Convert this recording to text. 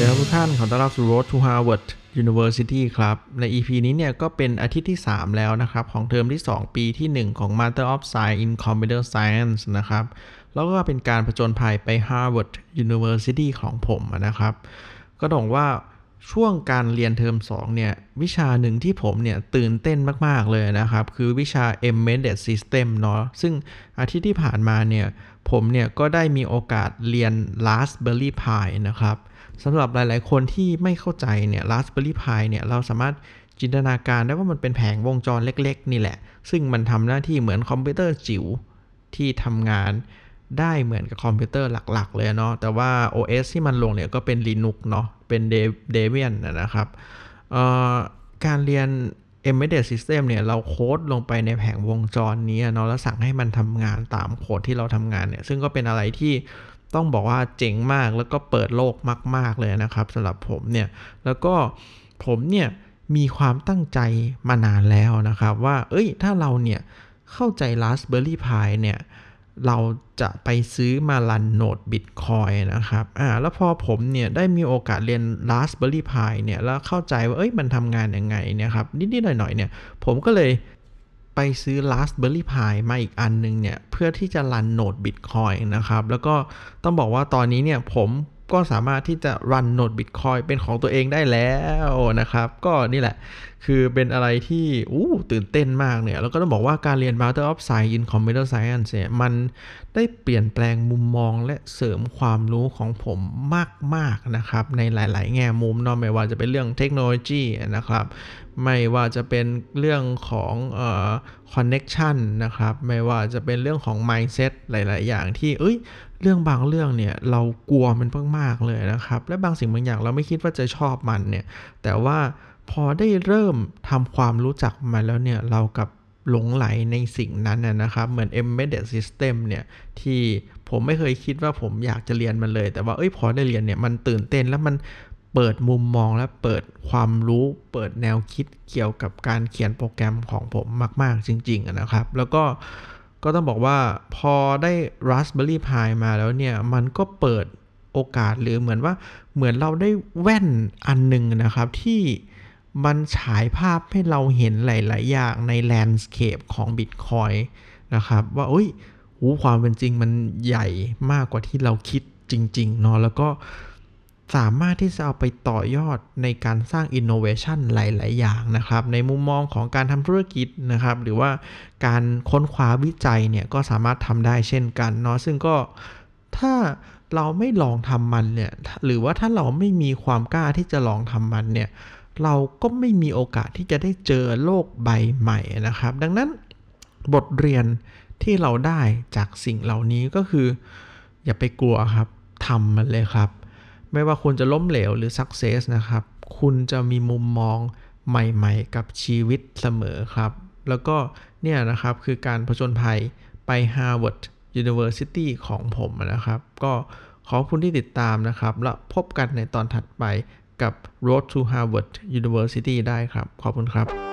ดีครับทุกท่านขอต้อนรับสู่ Road to Harvard University ครับ ใน EP นี้เนี่ยก็เป็นอาทิตย์ที่ 3 แล้วนะครับ ของเทอมที่ 2 ปีที่ 1 ของ Master of Science in Computer Science นะครับ แล้วก็เป็นการผจญภัยไป Harvard University ของผมนะครับ ก็ต้องว่า ช่วงการเรียนเทอม2เนี่ยวิชาหนึ่งที่ผมเนี่ยตื่นเต้นมาก ๆ เลยนะครับ คือวิชา Embedded System เนาะซึ่งอาทิตย์ที่ผ่านมาเนี่ยผมเนี่ยก็ได้มีโอกาสเรียน Raspberry Pi นะครับสำหรับหลาย ๆ คนที่ไม่เข้าใจเนี่ย Raspberry Pi เนี่ยเราสามารถจินตนาการได้ว่ามันเป็นแผงวงจรเล็ก ๆ นี่แหละ ซึ่งมันทำหน้าที่เหมือนคอมพิวเตอร์จิ๋วที่ทำงาน ได้เหมือนกับคอมพิวเตอร์หลัก ๆ เลยเนาะ แต่ว่า OS ที่มันลงเนี่ยก็เป็น Linux เนาะ เป็น Debian นะครับการเรียน embedded system เนี่ย เราโค้ดลงไปในแผงวงจรนี้เนาะ แล้วสั่งให้มันทำงานตามโค้ดที่เราทำงานเนี่ย ซึ่งก็เป็นอะไรที่ต้องบอกว่าเจ๋งมากแล้วก็เปิดโลกมาก ๆ เลยนะครับสำหรับผมเนี่ย แล้วก็ผมเนี่ยมีความตั้งใจมานานแล้วนะครับ ว่า เอ้ย ถ้าเราเนี่ยเข้าใจ Raspberry Pi เนี่ย เราจะไปซื้อมาลันโนดบิตคอยนะครับ อ่า แล้วพอผมเนี่ยได้มีโอกาสเรียน Raspberry Pi เนี่ย แล้วเข้าใจว่า เอ้ย มันทำงานยังไงเนี่ยครับ นิด ๆ หน่อย ๆ เนี่ย ผมก็เลยไปซื้อ Raspberry Pi มาอีกอันนึงเนี่ย เพื่อที่จะรันโนดบิตคอยนะครับ แล้วก็ต้องบอกว่าตอนนี้เนี่ยผม ก็สามารถที่จะรันโนดบิตคอยเป็นของตัวเองได้แล้วนะครับ ก็นี่แหละ คือเป็นอะไรที่อู้ตื่นเต้นมากเนี่ย แล้วก็ต้องบอกว่าการเรียน Master of Science in Computer Science เนี่ยมันได้เปลี่ยนแปลงมุมมองและเสริมความรู้ของผมมาก ๆ นะครับ ในหลาย ๆ แง่มุมนาะไม่ว่าจะเป็นเรื่องเทคโนโลยีนะครับ ไม่ว่าจะเป็นเรื่องของเอ่อ connection นะครับ ไม่ว่าจะเป็นเรื่องของ mindset หลาย ๆ อย่างที่เอ้ยเรื่องบางเรื่องเนี่ยเรากลัวมันมากๆเลยนะครับ และบางสิ่งบางอย่างเราไม่คิดว่าจะชอบมันเนี่ย แต่ว่าพอได้เริ่มทำความรู้จักมันแล้วเนี่ยเรากับหลงไหลในสิ่งนั้นนะครับ เหมือน embedded system เนี่ยที่ผมไม่เคยคิดว่าผมอยากจะเรียนมันเลย แต่ว่าเอ้ยพอได้เรียนเนี่ยมันตื่นเต้นแล้วมัน เปิดมุมมองและเปิดความรู้ เปิดแนวคิดเกี่ยวกับการเขียนโปรแกรมของผมมาก ๆ จริง ๆ นะครับ แล้วก็ก็ต้องบอกว่าพอได้ Raspberry Pi มาแล้วเนี่ย มันก็เปิดโอกาสหรือเหมือนว่าเหมือนเราได้แว่นอันหนึ่งนะครับที่มันฉายภาพให้เราเห็นหลาย ๆ อย่างในแลนด์สเคปของ Bitcoin นะครับ ว่าอุ้ยหูความเป็นจริงมันใหญ่มากกว่าที่เราคิดจริง ๆ เนาะแล้วก็ สามารถที่จะเอาไปต่อยอดในการสร้าง innovation หลาย ๆ อย่างนะครับ ในมุมมองของการทำธุรกิจนะครับ หรือว่าการค้นคว้าวิจัยเนี่ยก็สามารถทำได้เช่นกันเนาะซึ่งก็ถ้าเราไม่ลองทำมันเนี่ยหรือว่าถ้าเราไม่มีความกล้าที่จะลองทำมันเนี่ยเราก็ไม่มีโอกาสที่จะได้เจอโลกใบใหม่นะครับ ดังนั้นบทเรียนที่เราได้จากสิ่งเหล่านี้ก็คือ อย่าไปกลัวครับทำมันเลยครับ ไม่ว่าคุณจะล้มเหลวหรือ success นะครับ คุณจะมีมุมมองใหม่ๆ กับชีวิตเสมอครับ แล้วก็เนี่ยนะครับคือการผจญภัยไป Harvard University ของผมนะครับ ก็ขอบคุณที่ติดตามนะครับ แล้วพบกันในตอนถัดไปกับ Road to Harvard University ได้ครับ ขอบคุณครับ